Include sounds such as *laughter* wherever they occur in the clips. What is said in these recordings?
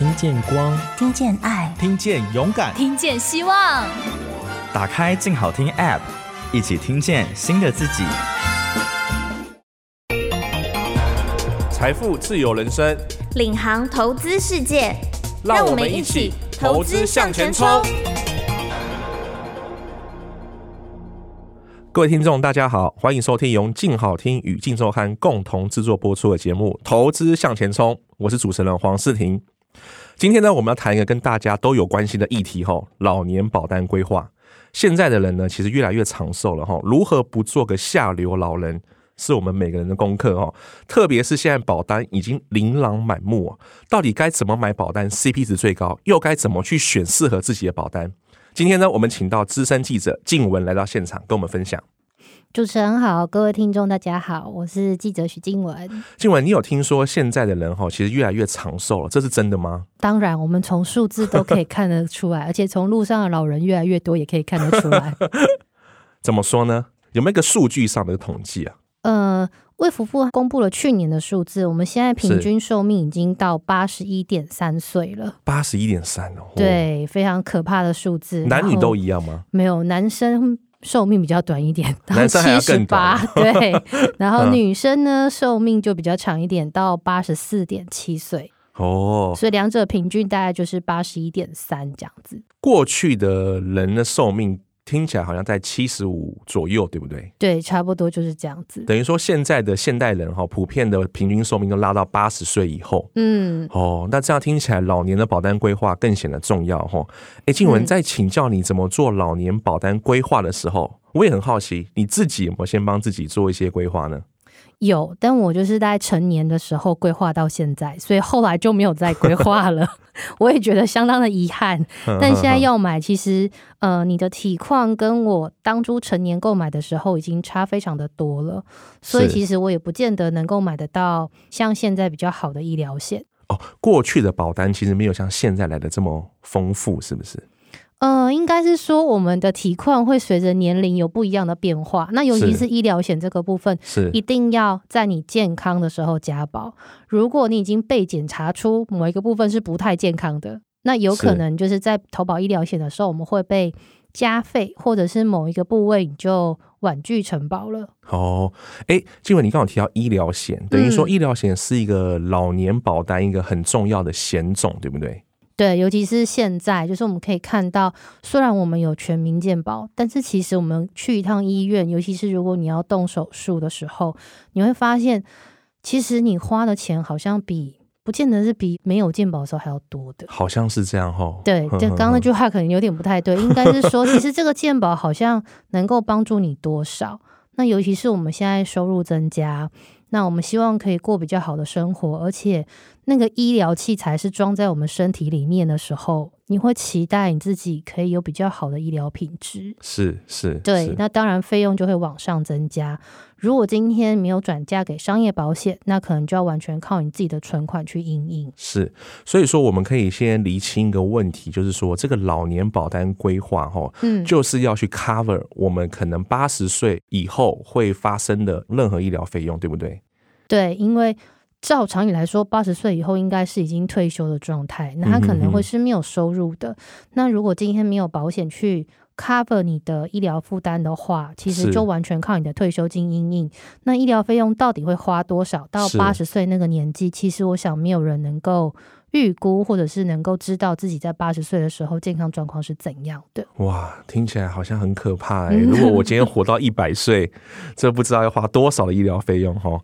听见光，听见爱，听见勇敢，听见希望。打开静好听 App，一起听见新的自己。财富自由人生，领航投资世界，让我们一起投资向前冲。各位听众，大家好，欢迎收听由静好听与静周刊共同制作播出的节目《投资向前冲》，我是主持人黄世廷。今天呢，我们要谈一个跟大家都有关系的议题哈，老年保单规划。现在的人呢，其实越来越长寿了哈，如何不做个下流老人，是我们每个人的功课哈。特别是现在保单已经琳琅满目，到底该怎么买保单 CP 值最高，又该怎么去选适合自己的保单？今天呢，我们请到资深记者静文来到现场，跟我们分享。主持人好，各位听众大家好，我是记者许静文。静文，你有听说现在的人哈，其实越来越长寿了，这是真的吗？当然，我们从数字都可以看得出来，*laughs* 而且从路上的老人越来越多，也可以看得出来。*laughs* 怎么说呢？有没有一个数据上的统计啊？呃，卫福部公布了去年的数字，我们现在平均寿命已经到八十一点三岁了。八十一点三哦，对，非常可怕的数字。男女都一样吗？没有，男生。寿命比较短一点，*laughs* 男生还要更短。七十八，对，*laughs* 然后女生呢，寿命就比较长一点，到八十四点七岁。哦，所以两者平均大概就是八十一点三这样子。过去的人的寿命。听起来好像在七十五左右，对不对？对，差不多就是这样子。等于说，现在的现代人哈，普遍的平均寿命都拉到八十岁以后。嗯，哦，那这样听起来，老年的保单规划更显得重要哈。哎，静文在请教你怎么做老年保单规划的时候，嗯，我也很好奇，你自己有没有先帮自己做一些规划呢？有，但我就是在成年的时候规划到现在，所以后来就没有再规划了。*laughs* 我也觉得相当的遗憾。但现在要买，其实呃，你的体况跟我当初成年购买的时候已经差非常的多了，所以其实我也不见得能够买得到像现在比较好的医疗险。哦，过去的保单其实没有像现在来的这么丰富，是不是？呃，应该是说我们的体况会随着年龄有不一样的变化。那尤其是医疗险这个部分，是一定要在你健康的时候加保。如果你已经被检查出某一个部分是不太健康的，那有可能就是在投保医疗险的时候，我们会被加费，或者是某一个部位你就婉拒承保了。哦，哎，静文，你刚好提到医疗险，等于说医疗险是一个老年保单一个很重要的险种，对不对？对，尤其是现在，就是我们可以看到，虽然我们有全民健保，但是其实我们去一趟医院，尤其是如果你要动手术的时候，你会发现，其实你花的钱好像比不见得是比没有健保的时候还要多的，好像是这样哈、哦。对，就刚刚那句话可能有点不太对，应该是说，其实这个健保好像能够帮助你多少？那尤其是我们现在收入增加。那我们希望可以过比较好的生活，而且那个医疗器材是装在我们身体里面的时候，你会期待你自己可以有比较好的医疗品质。是是，对是，那当然费用就会往上增加。如果今天没有转嫁给商业保险，那可能就要完全靠你自己的存款去应应。是，所以说我们可以先厘清一个问题，就是说这个老年保单规划，哈，嗯，就是要去 cover 我们可能八十岁以后会发生的任何医疗费用，对不对？对，因为照常理来说，八十岁以后应该是已经退休的状态，那他可能会是没有收入的。嗯、那如果今天没有保险去 cover 你的医疗负担的话，其实就完全靠你的退休金应应。那医疗费用到底会花多少？到八十岁那个年纪，其实我想没有人能够预估，或者是能够知道自己在八十岁的时候健康状况是怎样的。哇，听起来好像很可怕哎！*laughs* 如果我今天活到一百岁，这不知道要花多少的医疗费用哈。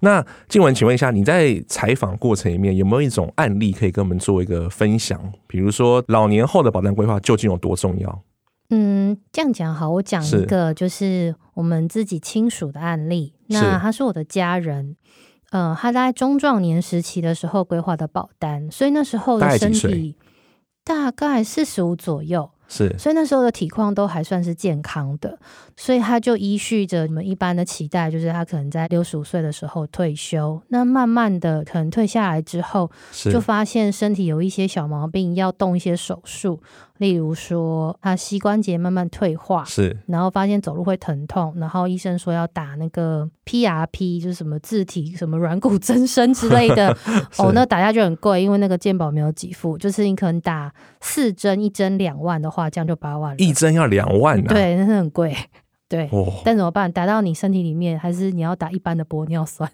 那静文，请问一下，你在采访过程里面有没有一种案例可以跟我们做一个分享？比如说，老年后的保单规划究竟有多重要？嗯，这样讲好，我讲一个就是我们自己亲属的案例。那他是我的家人，呃，他在中壮年时期的时候规划的保单，所以那时候的身体大概四十五左右。是，所以那时候的体况都还算是健康的，所以他就依序着你们一般的期待，就是他可能在六十五岁的时候退休。那慢慢的，可能退下来之后，就发现身体有一些小毛病，要动一些手术，例如说他膝关节慢慢退化，是，然后发现走路会疼痛，然后医生说要打那个 PRP，就是什么自体什么软骨增生之类的，*laughs* 哦，那打下去很贵，因为那个健保没有给付，就是你可能打四针，一针两万的话，这样就八万了，一针要两万呢、啊，对，那是很贵。对，哦、但怎么办？打到你身体里面，还是你要打一般的玻尿酸？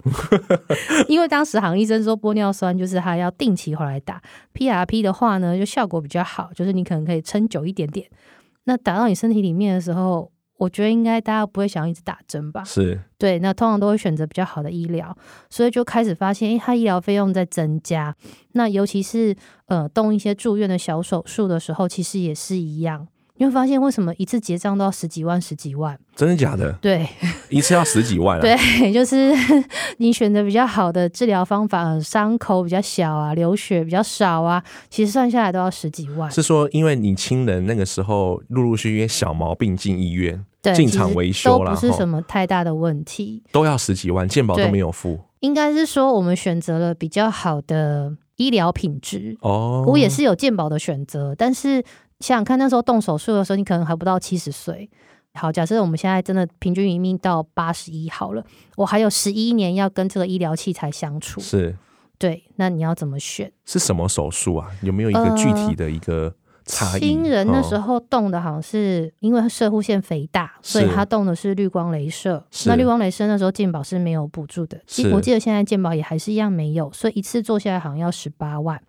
*laughs* 因为当时好像医生说玻尿酸就是他要定期回来打，PRP 的话呢，就效果比较好，就是你可能可以撑久一点点。那打到你身体里面的时候，我觉得应该大家不会想要一直打针吧？是对，那通常都会选择比较好的医疗，所以就开始发现，诶，他医疗费用在增加。那尤其是呃动一些住院的小手术的时候，其实也是一样。你会发现为什么一次结账都要十几万、十几万？真的假的？对，一次要十几万啊。对，*laughs* 就是 *laughs* 你选择比较好的治疗方法，伤口比较小啊，流血比较少啊，其实算下来都要十几万。是说，因为你亲人那个时候陆陆续续小毛病进医院，进厂维修了，都不是什么太大的问题，都要十几万，健保都没有付。应该是说我们选择了比较好的医疗品质哦，我也是有健保的选择，但是。想想看，那时候动手术的时候，你可能还不到七十岁。好，假设我们现在真的平均余命到八十一好了，我还有十一年要跟这个医疗器材相处。是，对，那你要怎么选？是什么手术啊？有没有一个具体的一个差异？新、呃、人那时候动的好像是因为射护腺肥大，所以他动的是绿光镭射。那绿光镭射那时候健保是没有补助的，其实我记得现在健保也还是一样没有，所以一次做下来好像要十八万。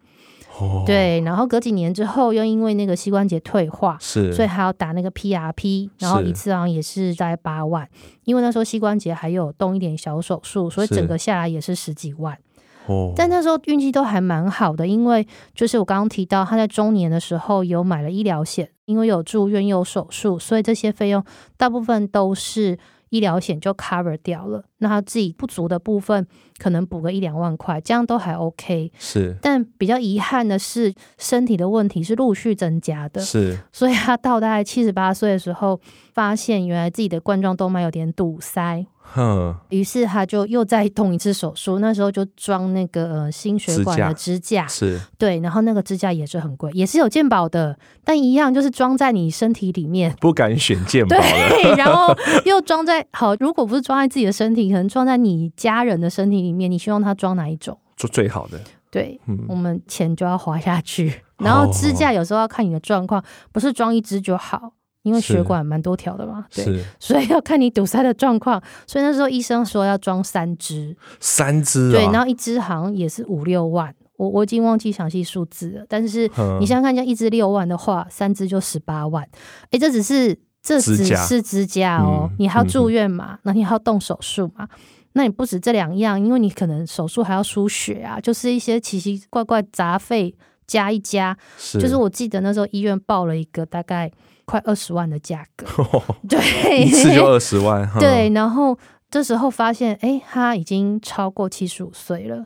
Oh. 对，然后隔几年之后，又因为那个膝关节退化，是，所以还要打那个 PRP，然后一次好像也是在八万，因为那时候膝关节还有动一点小手术，所以整个下来也是十几万。哦，但那时候运气都还蛮好的，因为就是我刚刚提到他在中年的时候有买了医疗险，因为有住院又有手术，所以这些费用大部分都是。医疗险就 cover 掉了，那他自己不足的部分可能补个一两万块，这样都还 OK。是，但比较遗憾的是，身体的问题是陆续增加的。是，所以他到大概七十八岁的时候，发现原来自己的冠状动脉有点堵塞。哼，于是他就又再动一次手术，那时候就装那个呃心血管的支架，是对，然后那个支架也是很贵，也是有健保的，但一样就是装在你身体里面，不敢选健保对，然后 *laughs* 又装在好，如果不是装在自己的身体，可能装在你家人的身体里面，你希望他装哪一种？做最好的，对，嗯，我们钱就要花下去，然后支架有时候要看你的状况，不是装一支就好。因为血管蛮多条的嘛，对，所以要看你堵塞的状况。所以那时候医生说要装三支，三支、啊，对，然后一支好像也是五六万，我我已经忘记详细数字了。但是你想想看，一支六万的话，三支就十八万。哎，这只是这只是支架哦，嗯、你还要住院嘛？那、嗯、你还要动手术嘛？那你不止这两样，因为你可能手术还要输血啊，就是一些奇奇怪怪杂费加一加。是，就是我记得那时候医院报了一个大概。快二十万的价格 *laughs* *laughs* 对，一次就二十万，*laughs* 对。然后这时候发现，哎，他已经超过七十五岁了，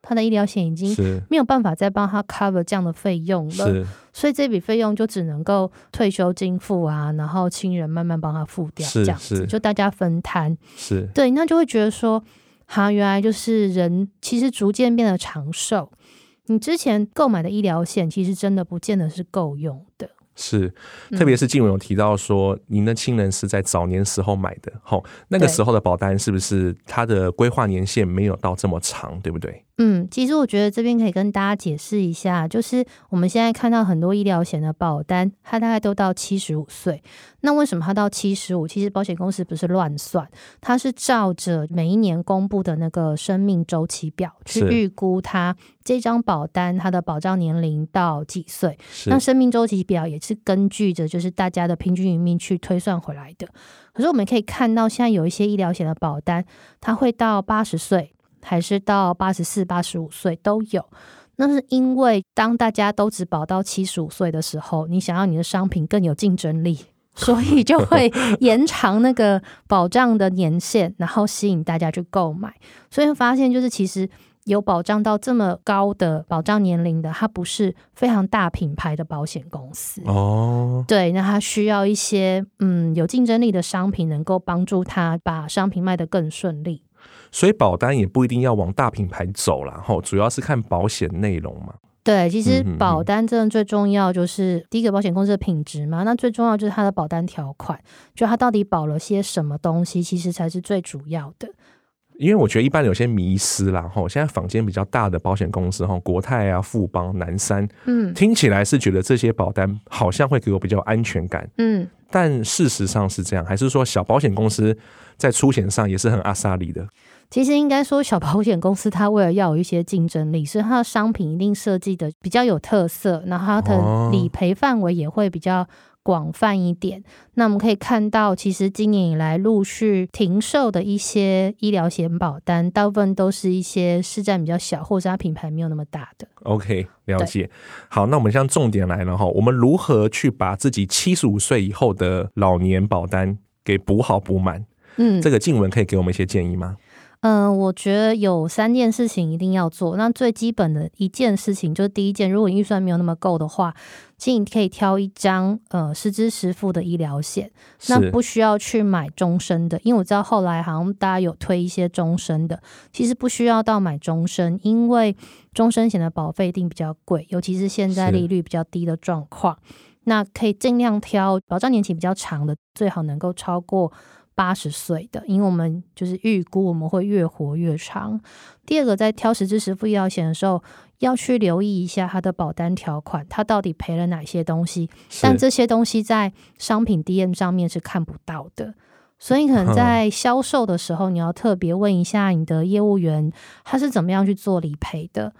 他的医疗险已经没有办法再帮他 cover 这样的费用了，所以这笔费用就只能够退休金付啊，然后亲人慢慢帮他付掉，这样子就大家分摊，是对，那就会觉得说，哈，原来就是人其实逐渐变得长寿，你之前购买的医疗险其实真的不见得是够用的。是，特别是静文有提到说，您的亲人是在早年时候买的，吼，那个时候的保单是不是它的规划年限没有到这么长，对不对？嗯，其实我觉得这边可以跟大家解释一下，就是我们现在看到很多医疗险的保单，它大概都到七十五岁。那为什么它到七十五？其实保险公司不是乱算，它是照着每一年公布的那个生命周期表去预估它这张保单它的保障年龄到几岁。那生命周期表也是根据着就是大家的平均余命去推算回来的。可是我们可以看到，现在有一些医疗险的保单，它会到八十岁，还是到八十四、八十五岁都有。那是因为当大家都只保到七十五岁的时候，你想要你的商品更有竞争力。所以就会延长那个保障的年限，然后吸引大家去购买。所以发现就是其实有保障到这么高的保障年龄的，它不是非常大品牌的保险公司哦。对，那它需要一些嗯有竞争力的商品，能够帮助它把商品卖得更顺利。所以保单也不一定要往大品牌走啦，吼，主要是看保险内容嘛。对，其实保单真的最重要就是、第一个保险公司的品质嘛，那最重要就是它的保单条款，就它到底保了些什么东西，其实才是最主要的。因为我觉得一般有些迷失啦，吼，现在坊间比较大的保险公司，吼，国泰啊、富邦、南山，嗯，听起来是觉得这些保单好像会给我比较安全感，嗯，但事实上是这样，还是说小保险公司在出险上也是很阿萨里的？其实应该说，小保险公司它为了要有一些竞争力，所以它的商品一定设计的比较有特色，然后它的理赔范围也会比较广泛一点。那我们可以看到，其实今年以来陆续停售的一些医疗险保单，大部分都是一些市占比较小，或者是它品牌没有那么大的。OK，了解。好，那我们现在重点来了哈，我们如何去把自己七十五岁以后的老年保单给补好补满？嗯，这个静文可以给我们一些建议吗？嗯、呃，我觉得有三件事情一定要做。那最基本的一件事情就是第一件，如果你预算没有那么够的话，建议你可以挑一张呃实支实付的医疗险。那不需要去买终身的，因为我知道后来好像大家有推一些终身的，其实不需要到买终身，因为终身险的保费一定比较贵，尤其是现在利率比较低的状况。那可以尽量挑保障年期比较长的，最好能够超过。八十岁的，因为我们就是预估我们会越活越长。第二个，在挑实支实付医疗险的时候，要去留意一下它的保单条款，它到底赔了哪些东西。但这些东西在商品 DM 上面是看不到的，所以可能在销售的时候，你要特别问一下你的业务员，他是怎么样去做理赔的。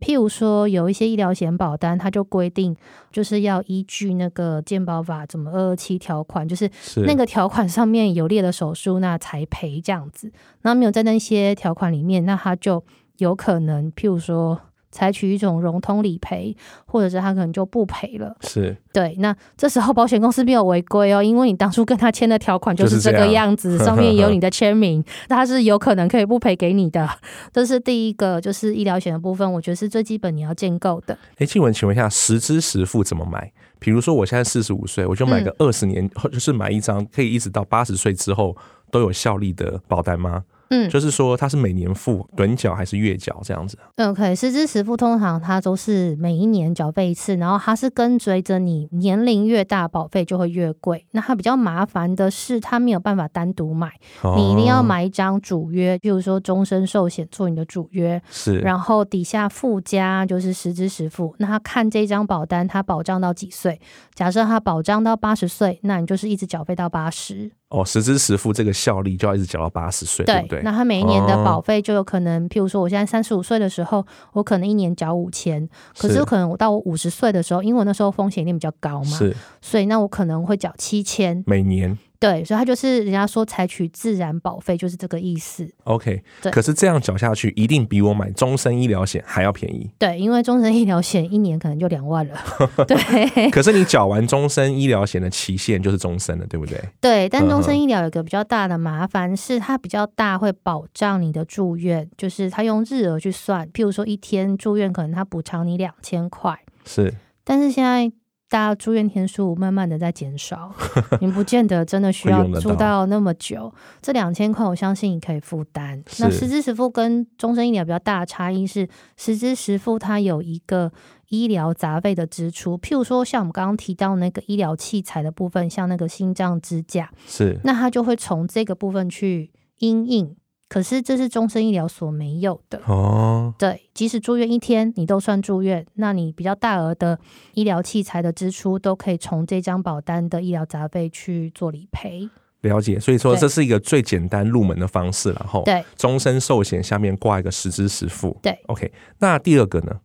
譬如说，有一些医疗险保单，它就规定就是要依据那个健保法怎么二二七条款，就是那个条款上面有列的手术，那才赔这样子。那没有在那些条款里面，那它就有可能，譬如说。采取一种融通理赔，或者是他可能就不赔了。是对，那这时候保险公司没有违规哦，因为你当初跟他签的条款就是这个样子，样上面有你的签名，*laughs* 他是有可能可以不赔给你的。这是第一个，就是医疗险的部分，我觉得是最基本你要建构的。哎，静雯，请问一下，实支实付怎么买？比如说我现在四十五岁，我就买个二十年，或者、嗯、是买一张可以一直到八十岁之后都有效力的保单吗？嗯，就是说它是每年付趸缴还是月缴这样子？OK，实支实付通常它都是每一年缴费一次，然后它是跟随着你年龄越大，保费就会越贵。那它比较麻烦的是，它没有办法单独买，哦、你一定要买一张主约，比如说终身寿险做你的主约，是，然后底下附加就是实支实付。那他看这张保单，它保障到几岁？假设它保障到八十岁，那你就是一直缴费到八十。哦，实支实付这个效力就要一直缴到八十岁，对不对？那他每一年的保费就有可能，哦、譬如说我现在三十五岁的时候，我可能一年缴五千，可是可能我到我五十岁的时候，因为我那时候风险一定比较高嘛，是，所以那我可能会缴七千每年。对，所以他就是人家说采取自然保费，就是这个意思。OK，对。可是这样缴下去，一定比我买终身医疗险还要便宜。对，因为终身医疗险一年可能就两万了。*laughs* 对。可是你缴完终身医疗险的期限就是终身了，对不对？对，但终身医疗有个比较大的麻烦是，它比较大，会保障你的住院，就是它用日额去算。譬如说一天住院，可能它补偿你两千块。是。但是现在。大家住院天数慢慢的在减少，你不见得真的需要住到那么久。这两千块，我相信你可以负担。那实支实付跟终身医疗比较大的差异是，实支实付它有一个医疗杂费的支出，譬如说像我们刚刚提到那个医疗器材的部分，像那个心脏支架，是，那它就会从这个部分去因应。可是这是终身医疗所没有的哦。对，即使住院一天，你都算住院，那你比较大额的医疗器材的支出，都可以从这张保单的医疗杂费去做理赔。了解，所以说这是一个最简单入门的方式，然后对，终身寿险下面挂一个实支实付。对，OK。那第二个呢？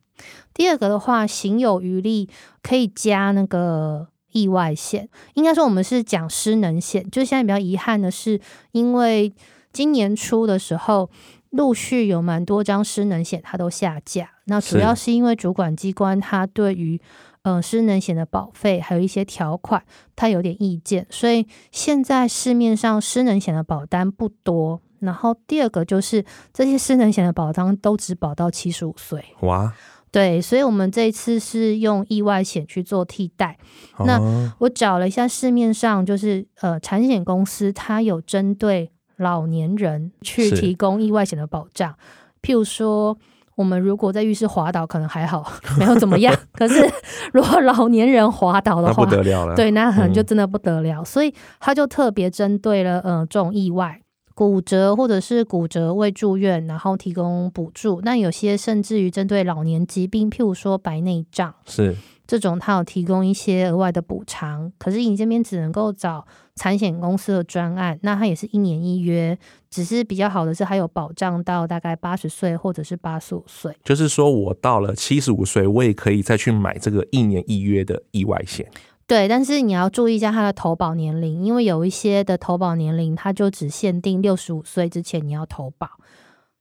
第二个的话，行有余力可以加那个意外险。应该说我们是讲失能险，就是现在比较遗憾的是，因为。今年初的时候，陆续有蛮多张失能险，它都下架。那主要是因为主管机关它对于呃失能险的保费还有一些条款，它有点意见，所以现在市面上失能险的保单不多。然后第二个就是这些失能险的保单都只保到七十五岁。哇，对，所以我们这一次是用意外险去做替代。哦、那我找了一下市面上，就是呃产险公司，它有针对。老年人去提供意外险的保障，譬如说，我们如果在浴室滑倒，可能还好，*laughs* 没有怎么样。*laughs* 可是如果老年人滑倒的话，不得了了。对，那可能就真的不得了。嗯、所以他就特别针对了，嗯、呃，这种意外。骨折或者是骨折未住院，然后提供补助。那有些甚至于针对老年疾病，譬如说白内障，是这种，它有提供一些额外的补偿。可是你这边只能够找产险公司的专案，那它也是一年一约，只是比较好的是还有保障到大概八十岁或者是八十五岁。就是说我到了七十五岁，我也可以再去买这个一年一约的意外险。对，但是你要注意一下它的投保年龄，因为有一些的投保年龄，它就只限定六十五岁之前你要投保。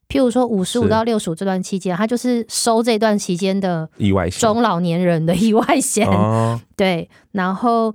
譬如说五十五到六十五这段期间，他就是收这段期间的意外险，中老年人的意外险。哦、*laughs* 对，然后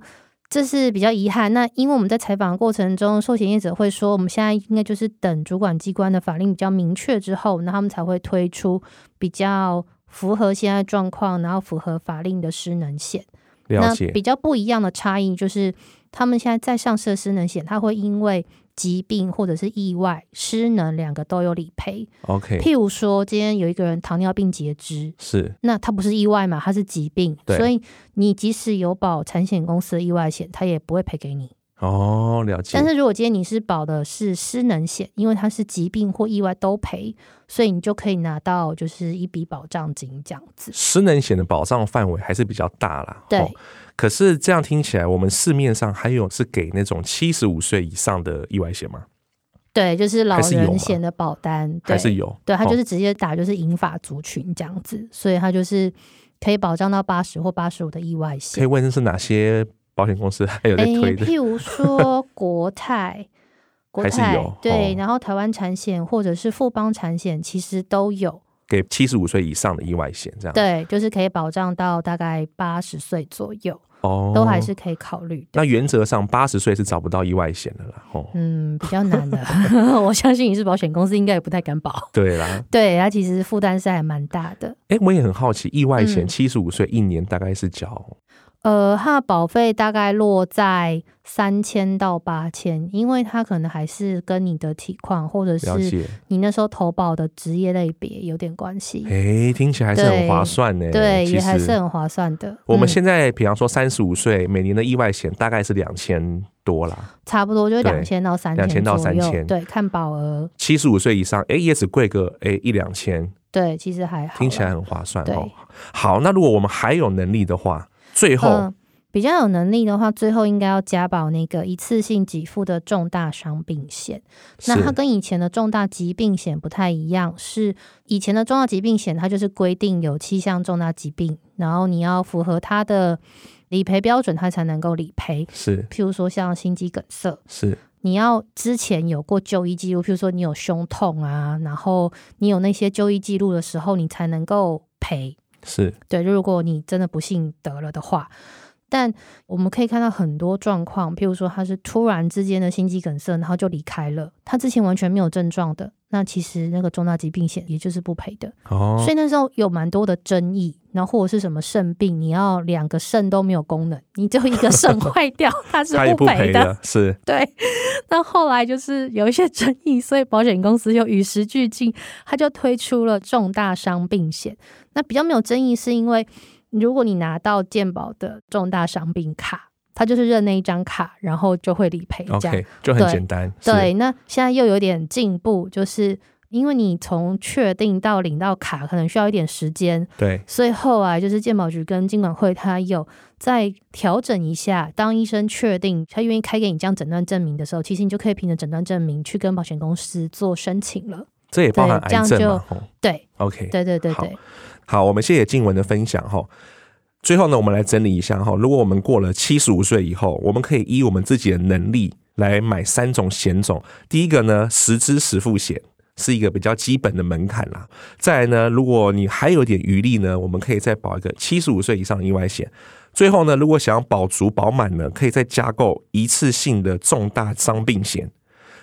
这是比较遗憾。那因为我们在采访的过程中，寿险业者会说，我们现在应该就是等主管机关的法令比较明确之后，那他们才会推出比较符合现在状况，然后符合法令的失能险。那比较不一样的差异就是，他们现在在上市的失能险，它会因为疾病或者是意外失能两个都有理赔。OK，譬如说今天有一个人糖尿病截肢，是，那他不是意外嘛，他是疾病，所以你即使有保产险公司的意外险，他也不会赔给你。哦，了解。但是如果今天你是保的是失能险，因为它是疾病或意外都赔，所以你就可以拿到就是一笔保障金这样子。失能险的保障范围还是比较大啦。对、哦。可是这样听起来，我们市面上还有是给那种七十五岁以上的意外险吗？对，就是老人险的保单还是有。对，它就是直接打就是银发族群这样子，哦，所以它就是可以保障到八十或八十五的意外险。可以问是哪些？保险公司还有在推的，譬如说 *laughs* 国泰，国泰有对、哦，然后台湾产险或者是富邦产险，其实都有给七十五岁以上的意外险，这样对，就是可以保障到大概八十岁左右哦，都还是可以考虑。那原则上八十岁是找不到意外险的啦，哦，嗯，比较难的，*laughs* 我相信你是保险公司，应该也不太敢保。对啦，对，它其实负担是还蛮大的。哎、欸，我也很好奇，意外险七十五岁一年大概是缴？呃，它的保费大概落在三千到八千，因为它可能还是跟你的体况或者是你那时候投保的职业类别有点关系。哎、欸，听起来还是很划算呢。对，也还是很划算的。我们现在比方说三十五岁，每年的意外险大概是两千多啦，差不多就两千到三千，两千到三千，对，看保额。七十五岁以上，哎、欸，也只贵个哎、欸、一两千。对，其实还好，听起来很划算哦。好，那如果我们还有能力的话。最后、嗯、比较有能力的话，最后应该要加保那个一次性给付的重大伤病险。那它跟以前的重大疾病险不太一样，是以前的重大疾病险，它就是规定有七项重大疾病，然后你要符合它的理赔标准，它才能够理赔。是，譬如说像心肌梗塞，是你要之前有过就医记录，譬如说你有胸痛啊，然后你有那些就医记录的时候，你才能够赔。是对，如果你真的不幸得了的话，但我们可以看到很多状况，譬如说他是突然之间的心肌梗塞，然后就离开了，他之前完全没有症状的，那其实那个重大疾病险也就是不赔的。哦，所以那时候有蛮多的争议，然后或者是什么肾病，你要两个肾都没有功能，你就一个肾 *laughs* 坏掉，它是不赔的，的。是，对。那后来就是有一些争议，所以保险公司又与时俱进，他就推出了重大伤病险。那比较没有争议，是因为如果你拿到健保的重大伤病卡，他就是认那一张卡，然后就会理赔，这样，okay, 就很简单。对，对，那现在又有点进步，就是因为你从确定到领到卡，可能需要一点时间。对，所以后来就是健保局跟金管会，他有再调整一下。当医生确定他愿意开给你这样诊断证明的时候，其实你就可以凭着诊断证明去跟保险公司做申请了。这也包含癌症嘛？对，OK，对对对对。好，我们谢谢静文的分享哈。最后呢，我们来整理一下哈。如果我们过了七十五岁以后，我们可以依我们自己的能力来买三种险种。第一个呢，实支实付险是一个比较基本的门槛啦。再来呢，如果你还有点余力呢，我们可以再保一个七十五岁以上意外险。最后呢，如果想要保足保满呢，可以再加购一次性的重大伤病险。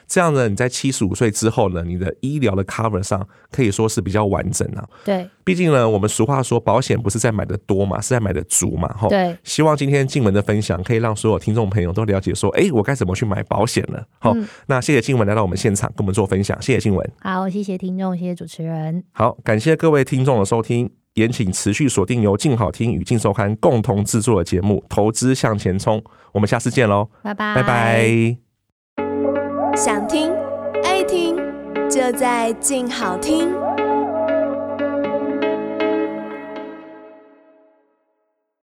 这样呢，你在七十五岁之后呢，你的医疗的 cover 上可以说是比较完整啊。对，毕竟呢，我们俗话说，保险不是在买的多嘛，是在买的足嘛。吼，对。希望今天静文的分享可以让所有听众朋友都了解说，哎，我该怎么去买保险呢？好，嗯、那谢谢静文来到我们现场跟我们做分享，谢谢静文。好，谢谢听众，谢谢主持人。好，感谢各位听众的收听，也请持续锁定由静好听与静收刊共同制作的节目《投资向前冲》，我们下次见喽，拜拜，拜拜。想听爱听，就在静好听。